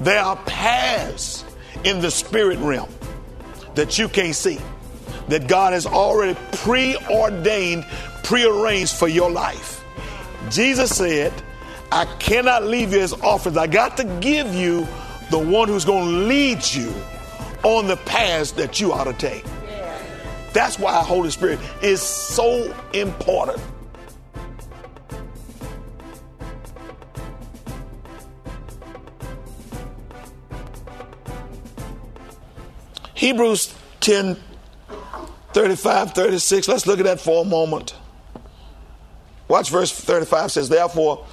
There are paths in the spirit realm that you can't see, that God has already preordained, prearranged for your life. Jesus said, I cannot leave you as orphans. I got to give you the one who's going to lead you on the paths that you ought to take. That's why Holy Spirit is so important. Hebrews 10 35, 36. Let's look at that for a moment. Watch verse 35 says, Therefore,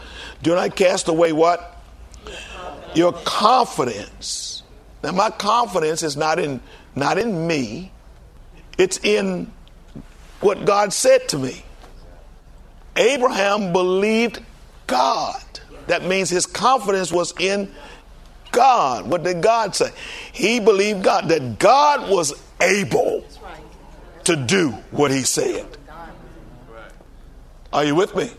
do not cast away what? Your confidence. Now, my confidence is not in not in me, it's in what God said to me. Abraham believed God. That means his confidence was in God. What did God say? He believed God, that God was able to do what he said. Are you with me?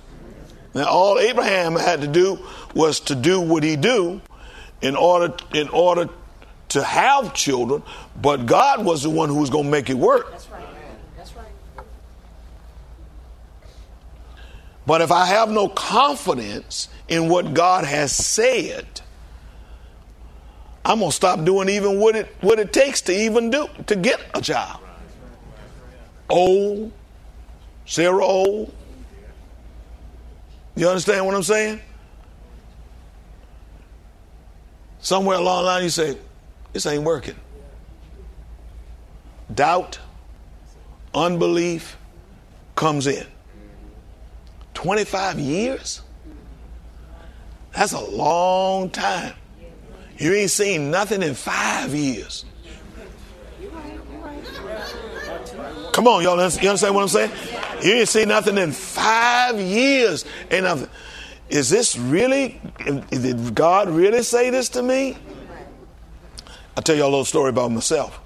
Now, all Abraham had to do was to do what he do in order in order to have children, but God was the one who was going to make it work. That's right. That's right. But if I have no confidence in what God has said, I'm gonna stop doing even what it what it takes to even do to get a job. Old, Sarah old. You understand what I'm saying? Somewhere along the line you say, this ain't working. Doubt, unbelief comes in. 25 years? That's a long time. You ain't seen nothing in five years. Come on, y'all. You understand what I'm saying? You ain't seen nothing in five years. Ain't nothing. Is this really? Did God really say this to me? I'll tell you a little story about myself.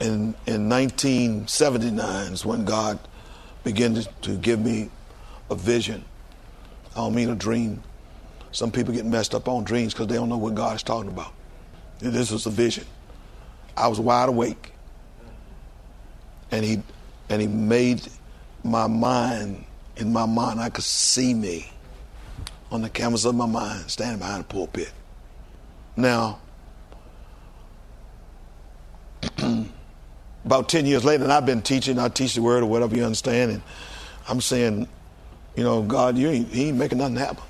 In in 1979 is when God began to, to give me a vision. I don't mean a dream. Some people get messed up on dreams because they don't know what God is talking about. This was a vision. I was wide awake. And he and he made my mind in my mind I could see me on the canvas of my mind, standing behind the pulpit. Now, about 10 years later, and I've been teaching, I teach the word or whatever you understand, and I'm saying, you know, God, you ain't, he ain't making nothing happen.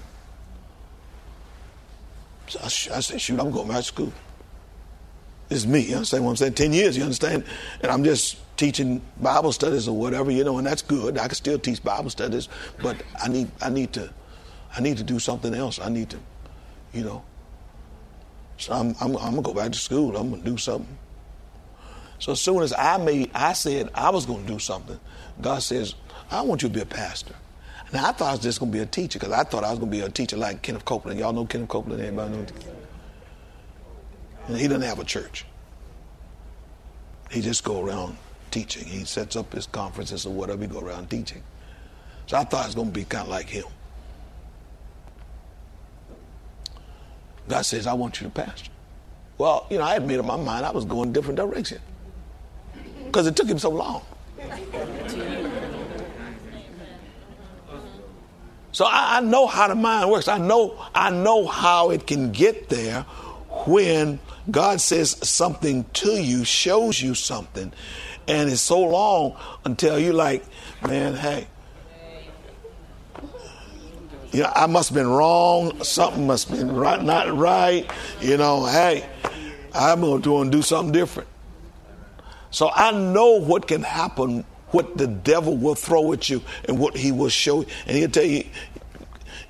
So I, I said, shoot, I'm going back to school. This is me, you understand what I'm saying? 10 years, you understand? And I'm just teaching Bible studies or whatever, you know, and that's good. I can still teach Bible studies, but I need, I need to, I need to do something else. I need to, you know. So I'm, I'm, I'm gonna go back to school. I'm gonna do something. So as soon as I made, I said I was gonna do something. God says, I want you to be a pastor. Now I thought I was just gonna be a teacher because I thought I was gonna be a teacher like Kenneth Copeland. Y'all know Kenneth Copeland? Anybody know? And he doesn't have a church. He just go around teaching. He sets up his conferences or whatever. He go around teaching. So I thought it was going to be kind of like him. God says, I want you to pastor. Well, you know, I had made up my mind I was going a different direction because it took him so long. So I, I, know how the mind works. I know I know how it can get there when God says something to you, shows you something, and it's so long until you're like, man, hey, you know, I must have been wrong. Something must have been right, not right. You know, hey, I'm going to do something different. So I know what can happen, what the devil will throw at you, and what he will show you. And he'll tell you,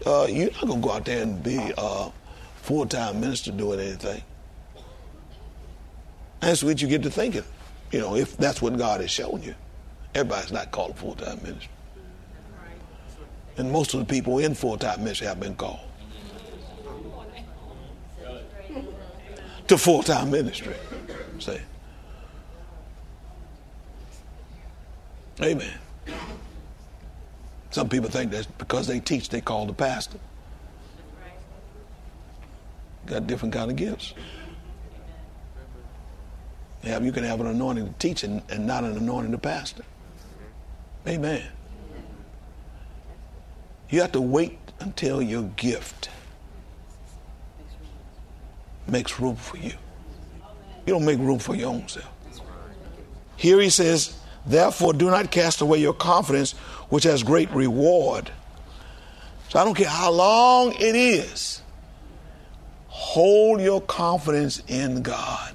uh, you're not going to go out there and be a full time minister doing anything. That's what you get to thinking, you know, if that's what God has shown you. Everybody's not called full time minister. And most of the people in full time ministry have been called to full time ministry. See? Amen. Some people think that because they teach, they call the pastor. Got different kind of gifts. Yeah, you can have an anointing to teach and, and not an anointing to pastor. Amen. You have to wait until your gift makes room for you. You don't make room for your own self. Here he says, Therefore, do not cast away your confidence, which has great reward. So I don't care how long it is, hold your confidence in God.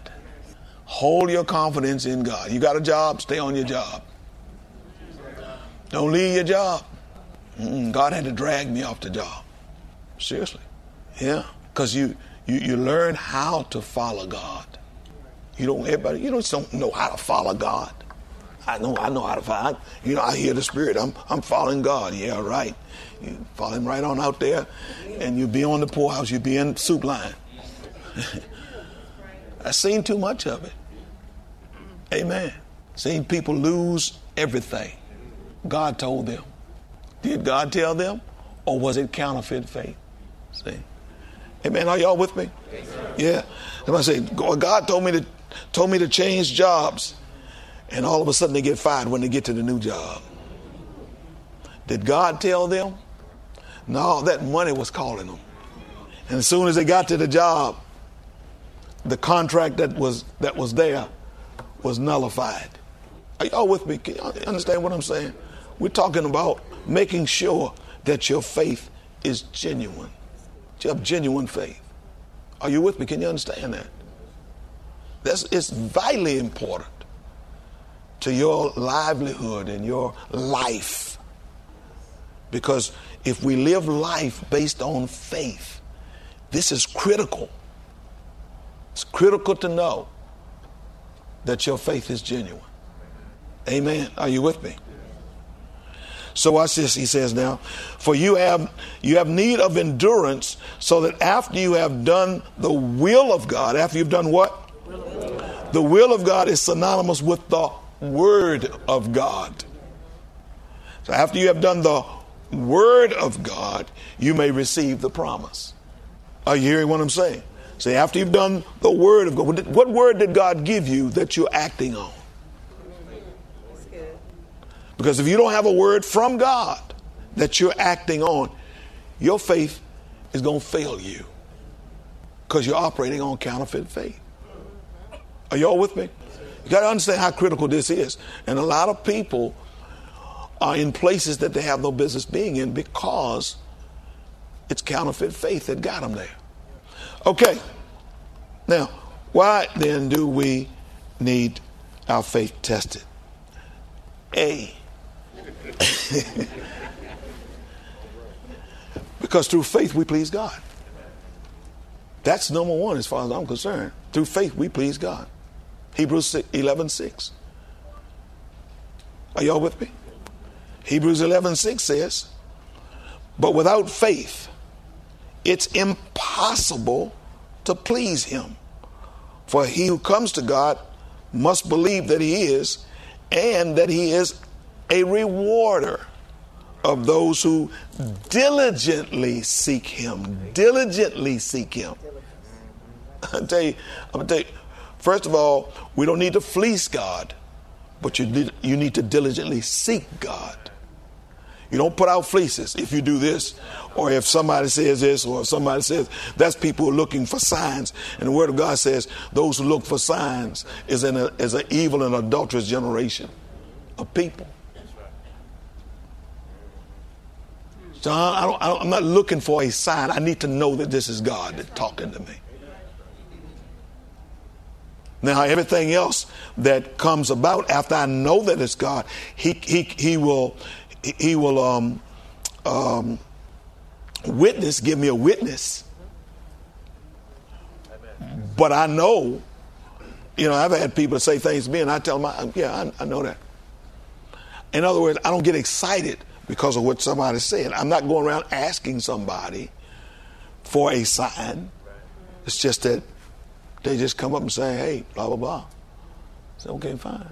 Hold your confidence in God. You got a job, stay on your job. Don't leave your job. Mm-mm, God had to drag me off the job. Seriously. Yeah. Because you, you, you learn how to follow God. You don't everybody you don't, don't know how to follow God. I know I know how to follow. You know, I hear the Spirit. I'm I'm following God. Yeah, right. You follow him right on out there, and you be on the poorhouse. You be in the soup line. I've seen too much of it. Amen. Seen people lose everything. God told them. Did God tell them? Or was it counterfeit faith? See? Amen. Are y'all with me? Yeah. Somebody say, God told me to told me to change jobs. And all of a sudden they get fired when they get to the new job. Did God tell them? No, that money was calling them. And as soon as they got to the job, the contract that was that was there was nullified. Are y'all with me? Can you understand what I'm saying? We're talking about making sure that your faith is genuine. You have genuine faith. Are you with me? Can you understand that? That's, it's vitally important to your livelihood and your life. Because if we live life based on faith, this is critical. It's critical to know that your faith is genuine. Amen. Are you with me? So watch this, he says now. For you have you have need of endurance, so that after you have done the will of God, after you've done what? The will of God is synonymous with the word of God. So after you have done the word of God, you may receive the promise. Are you hearing what I'm saying? Say, after you've done the word of God, what word did God give you that you're acting on? Because if you don't have a word from God that you're acting on, your faith is going to fail you because you're operating on counterfeit faith. Are y'all with me? You got to understand how critical this is. And a lot of people are in places that they have no business being in because it's counterfeit faith that got them there. Okay. Now, why then do we need our faith tested? A. because through faith we please God. That's number one as far as I'm concerned. Through faith we please God. Hebrews 11 6. Are y'all with me? Hebrews 11 6 says, But without faith, it's impossible to please him. For he who comes to God must believe that he is, and that he is a rewarder of those who diligently seek him. Diligently seek him. I tell you, I'm tell you, first of all, we don't need to fleece God, but you need, you need to diligently seek God. You don't put out fleeces if you do this, or if somebody says this, or somebody says that's people looking for signs. And the Word of God says those who look for signs is an, is an evil and adulterous generation of people. Don't, I am not looking for a sign. I need to know that this is God that's talking to me. Now, everything else that comes about after I know that it's God, He He He will He will um, um, witness, give me a witness. But I know, you know, I've had people say things to me, and I tell them, yeah, I, I know that. In other words, I don't get excited because of what somebody said. I'm not going around asking somebody for a sign. It's just that they just come up and say, hey, blah, blah, blah. I say, okay, fine.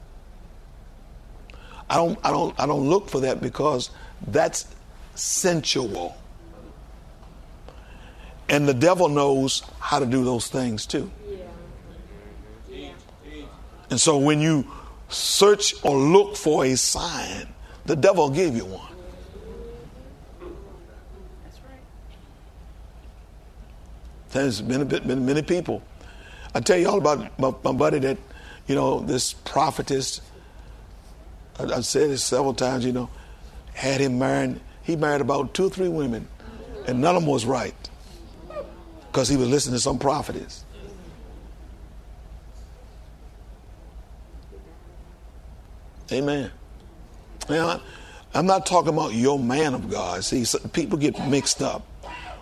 I don't, I don't, I don't look for that because that's sensual. And the devil knows how to do those things too. And so when you search or look for a sign, the devil give you one. There's been bit, been many people. I tell you all about my, my buddy that, you know, this prophetess. I, have said this several times. You know, had him married. He married about two or three women, and none of them was right because he was listening to some prophetess. Amen. Now, I'm not talking about your man of God. See, people get mixed up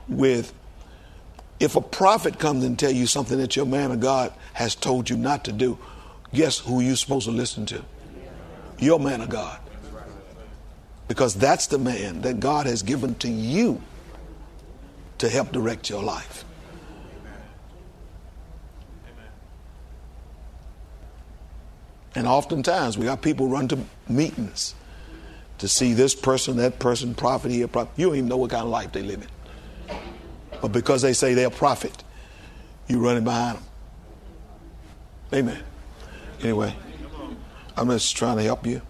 with if a prophet comes and tell you something that your man of God has told you not to do, guess who you're supposed to listen to? Your man of God. Because that's the man that God has given to you to help direct your life. And oftentimes we got people run to meetings to see this person, that person, prophet here, prophet. You don't even know what kind of life they live in. But because they say they're a prophet, you running behind them. Amen. Anyway, I'm just trying to help you.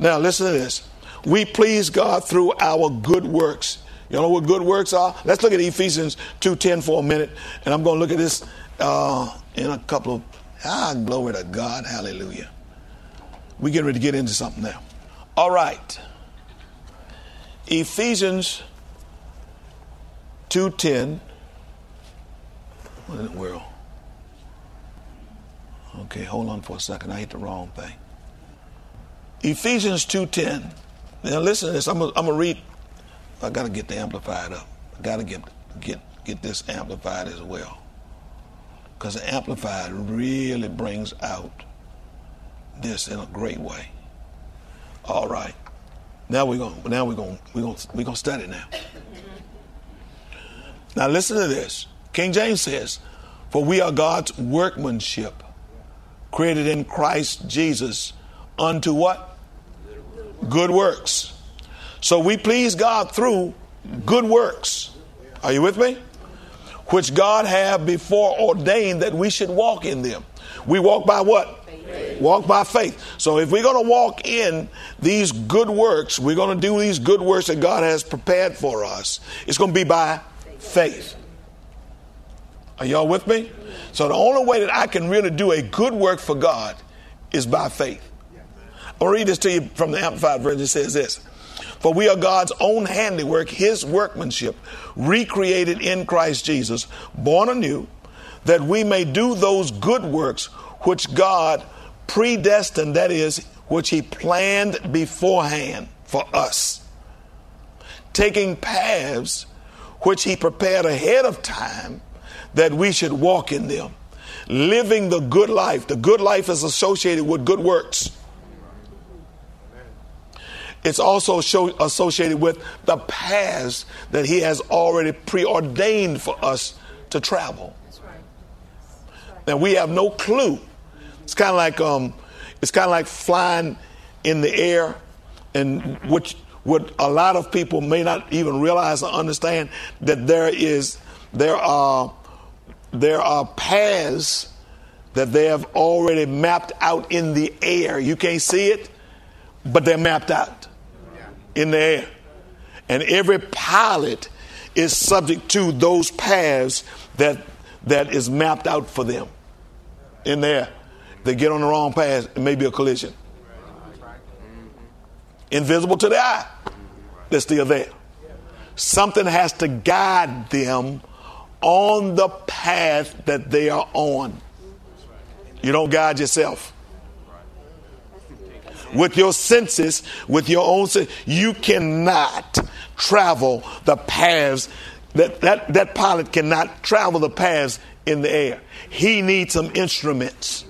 Now listen to this. We please God through our good works. You know what good works are? Let's look at Ephesians 2.10 for a minute. And I'm going to look at this uh, in a couple of, ah, glory to God. Hallelujah. We get ready to get into something now. All right. Ephesians 210. What in the world? Okay, hold on for a second. I hit the wrong thing. Ephesians 2.10. Now listen to this. I'm going to read. I got to get the amplified up. I got to get, get, get this amplified as well. Because the amplified really brings out this in a great way. All right. Now we're going to now we're gonna. we're gonna. we're going to study now. Now listen to this. King James says, For we are God's workmanship, created in Christ Jesus unto what? Good works. So we please God through good works. Are you with me? Which God have before ordained that we should walk in them. We walk by what? Faith. Walk by faith. So if we're going to walk in these good works, we're going to do these good works that God has prepared for us. It's going to be by faith. Are y'all with me? So the only way that I can really do a good work for God is by faith. I'll read this to you from the Amplified Version. It says this For we are God's own handiwork, his workmanship, recreated in Christ Jesus, born anew, that we may do those good works which God predestined, that is, which he planned beforehand for us, taking paths which he prepared ahead of time that we should walk in them, living the good life. The good life is associated with good works. It's also show, associated with the paths that he has already preordained for us to travel. And we have no clue. It's kind of like um, it's kind of like flying in the air, and which what a lot of people may not even realize or understand that there is there are there are paths that they have already mapped out in the air. You can't see it, but they're mapped out in the air. And every pilot is subject to those paths that that is mapped out for them in there. They get on the wrong path, it may be a collision. Invisible to the eye, they're still there. Something has to guide them on the path that they are on. You don't guide yourself. With your senses, with your own sense, you cannot travel the paths that, that that pilot cannot travel the paths in the air. He needs some instruments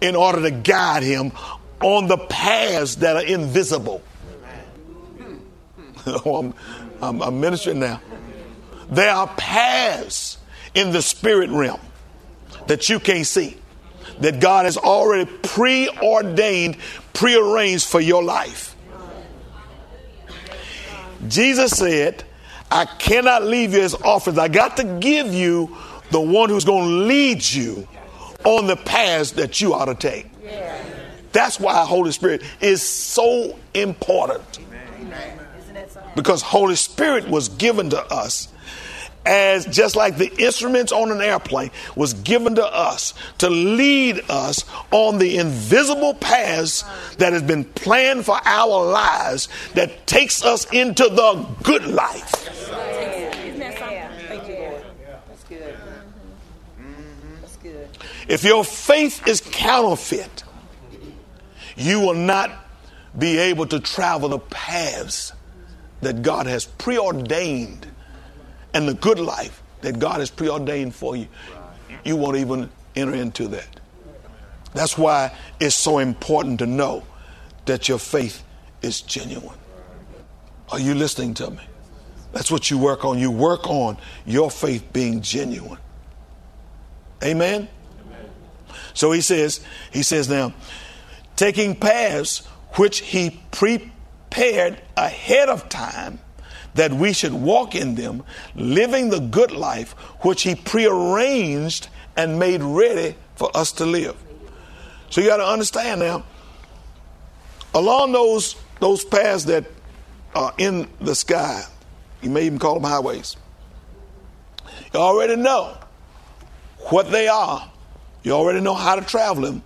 in order to guide him on the paths that are invisible. oh, I'm, I'm, I'm ministering now. There are paths in the spirit realm that you can't see, that God has already preordained, prearranged for your life. Jesus said, I cannot leave you as orphans. I got to give you the one who's going to lead you on the paths that you ought to take. That's why Holy Spirit is so important. Because Holy Spirit was given to us as just like the instruments on an airplane was given to us to lead us on the invisible paths that has been planned for our lives that takes us into the good life. If your faith is counterfeit, you will not be able to travel the paths that God has preordained and the good life that God has preordained for you, you won't even enter into that. That's why it's so important to know that your faith is genuine. Are you listening to me? That's what you work on. You work on your faith being genuine. Amen? Amen. So he says, he says now, taking paths which he prepared ahead of time that we should walk in them, living the good life which He prearranged and made ready for us to live. So you got to understand now, along those those paths that are in the sky, you may even call them highways. You already know what they are. You already know how to travel them,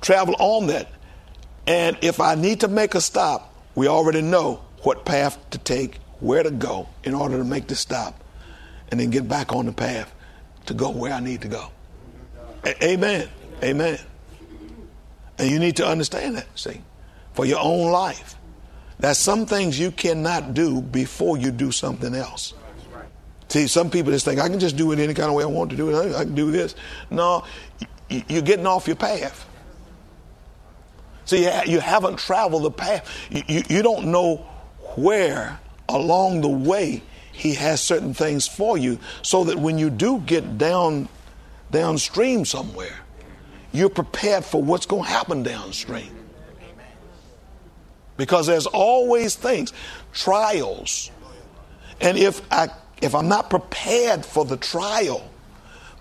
travel on that. And if I need to make a stop, we already know what path to take where to go in order to make the stop and then get back on the path to go where I need to go. A- amen. Amen. And you need to understand that, see, for your own life. That some things you cannot do before you do something else. See, some people just think, I can just do it any kind of way I want to do it. I can do this. No, you're getting off your path. See, you haven't traveled the path. You, you don't know where along the way, he has certain things for you so that when you do get down downstream somewhere, you're prepared for what's going to happen downstream. Because there's always things, trials. And if I if I'm not prepared for the trial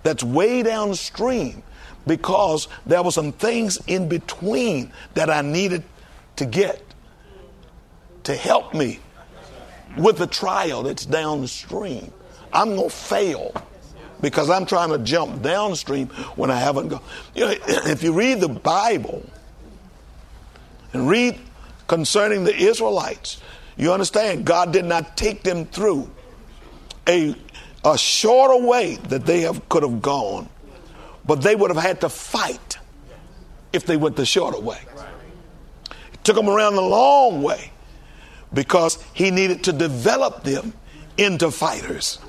that's way downstream because there were some things in between that I needed to get to help me with the trial that's downstream. I'm going to fail because I'm trying to jump downstream when I haven't gone. You know, if you read the Bible and read concerning the Israelites, you understand God did not take them through a, a shorter way that they have, could have gone, but they would have had to fight if they went the shorter way. It took them around the long way because he needed to develop them into fighters.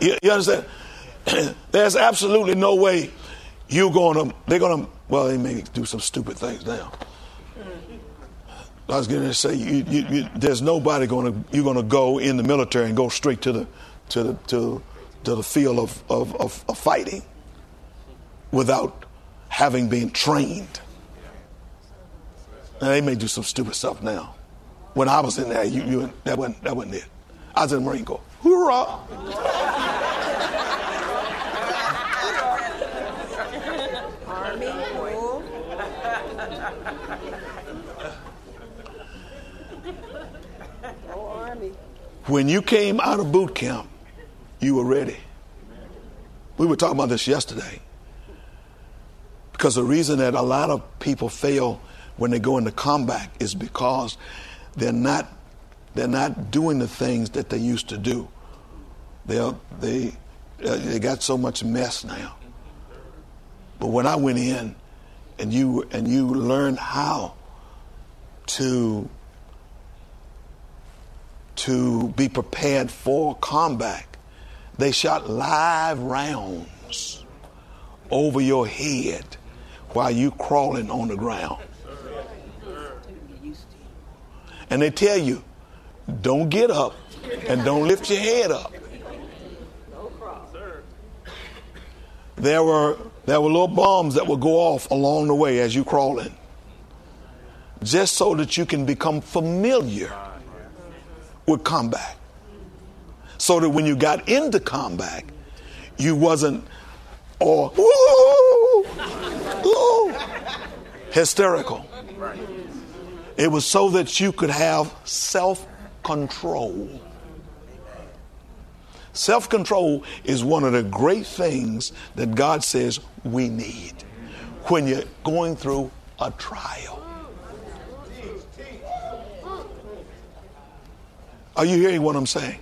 You, you understand? There's absolutely no way you're going to, they're going to, well, they may do some stupid things now. I was going to say, you, you, you, there's nobody going to, you're going to go in the military and go straight to the, to the, to, to the field of, of, of, of fighting without having been trained. Now, they may do some stupid stuff now. When I was in there, you, you, that, wasn't, that wasn't it. I was in the Marine Corps. Hoorah! Army, Corps. Army. When you came out of boot camp, you were ready. We were talking about this yesterday. Because the reason that a lot of people fail when they go into combat is because they're not they're not doing the things that they used to do. They they uh, they got so much mess now. But when I went in, and you and you learned how to to be prepared for combat, they shot live rounds over your head while you crawling on the ground. And they tell you, don't get up and don't lift your head up. There were there were little bombs that would go off along the way as you crawling. Just so that you can become familiar with combat. So that when you got into combat, you wasn't or ooh, ooh, hysterical. It was so that you could have self control. Self control is one of the great things that God says we need when you're going through a trial. Are you hearing what I'm saying?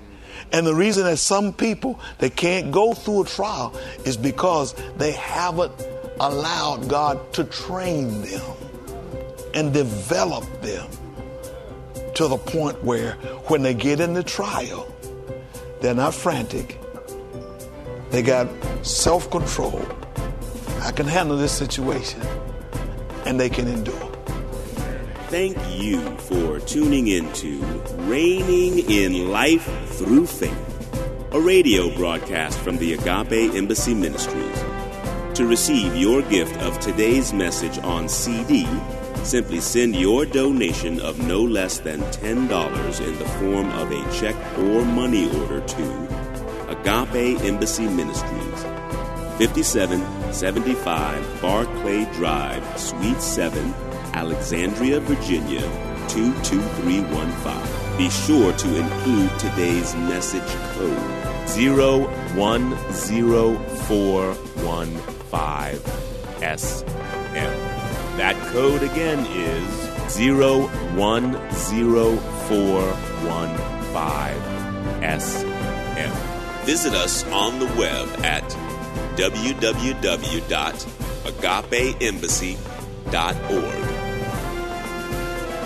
And the reason that some people they can't go through a trial is because they haven't allowed God to train them and develop them to the point where when they get in the trial, they're not frantic. They got self control. I can handle this situation, and they can endure. Thank you for tuning into Reigning in Life Through Faith, a radio broadcast from the Agape Embassy Ministries. To receive your gift of today's message on CD, simply send your donation of no less than $10 in the form of a check or money order to Agape Embassy Ministries, 5775 Barclay Drive, Suite 7, Alexandria, Virginia 22315. Be sure to include today's message code 010415SM. That code again is 010415SM. Visit us on the web at www.agapeembassy.org.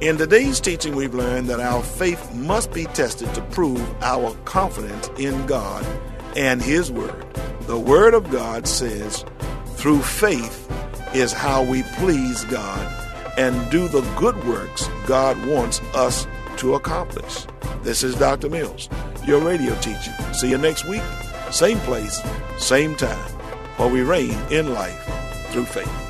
In today's teaching, we've learned that our faith must be tested to prove our confidence in God and His Word. The Word of God says, through faith is how we please God and do the good works God wants us to accomplish. This is Dr. Mills, your radio teacher. See you next week, same place, same time, while we reign in life through faith.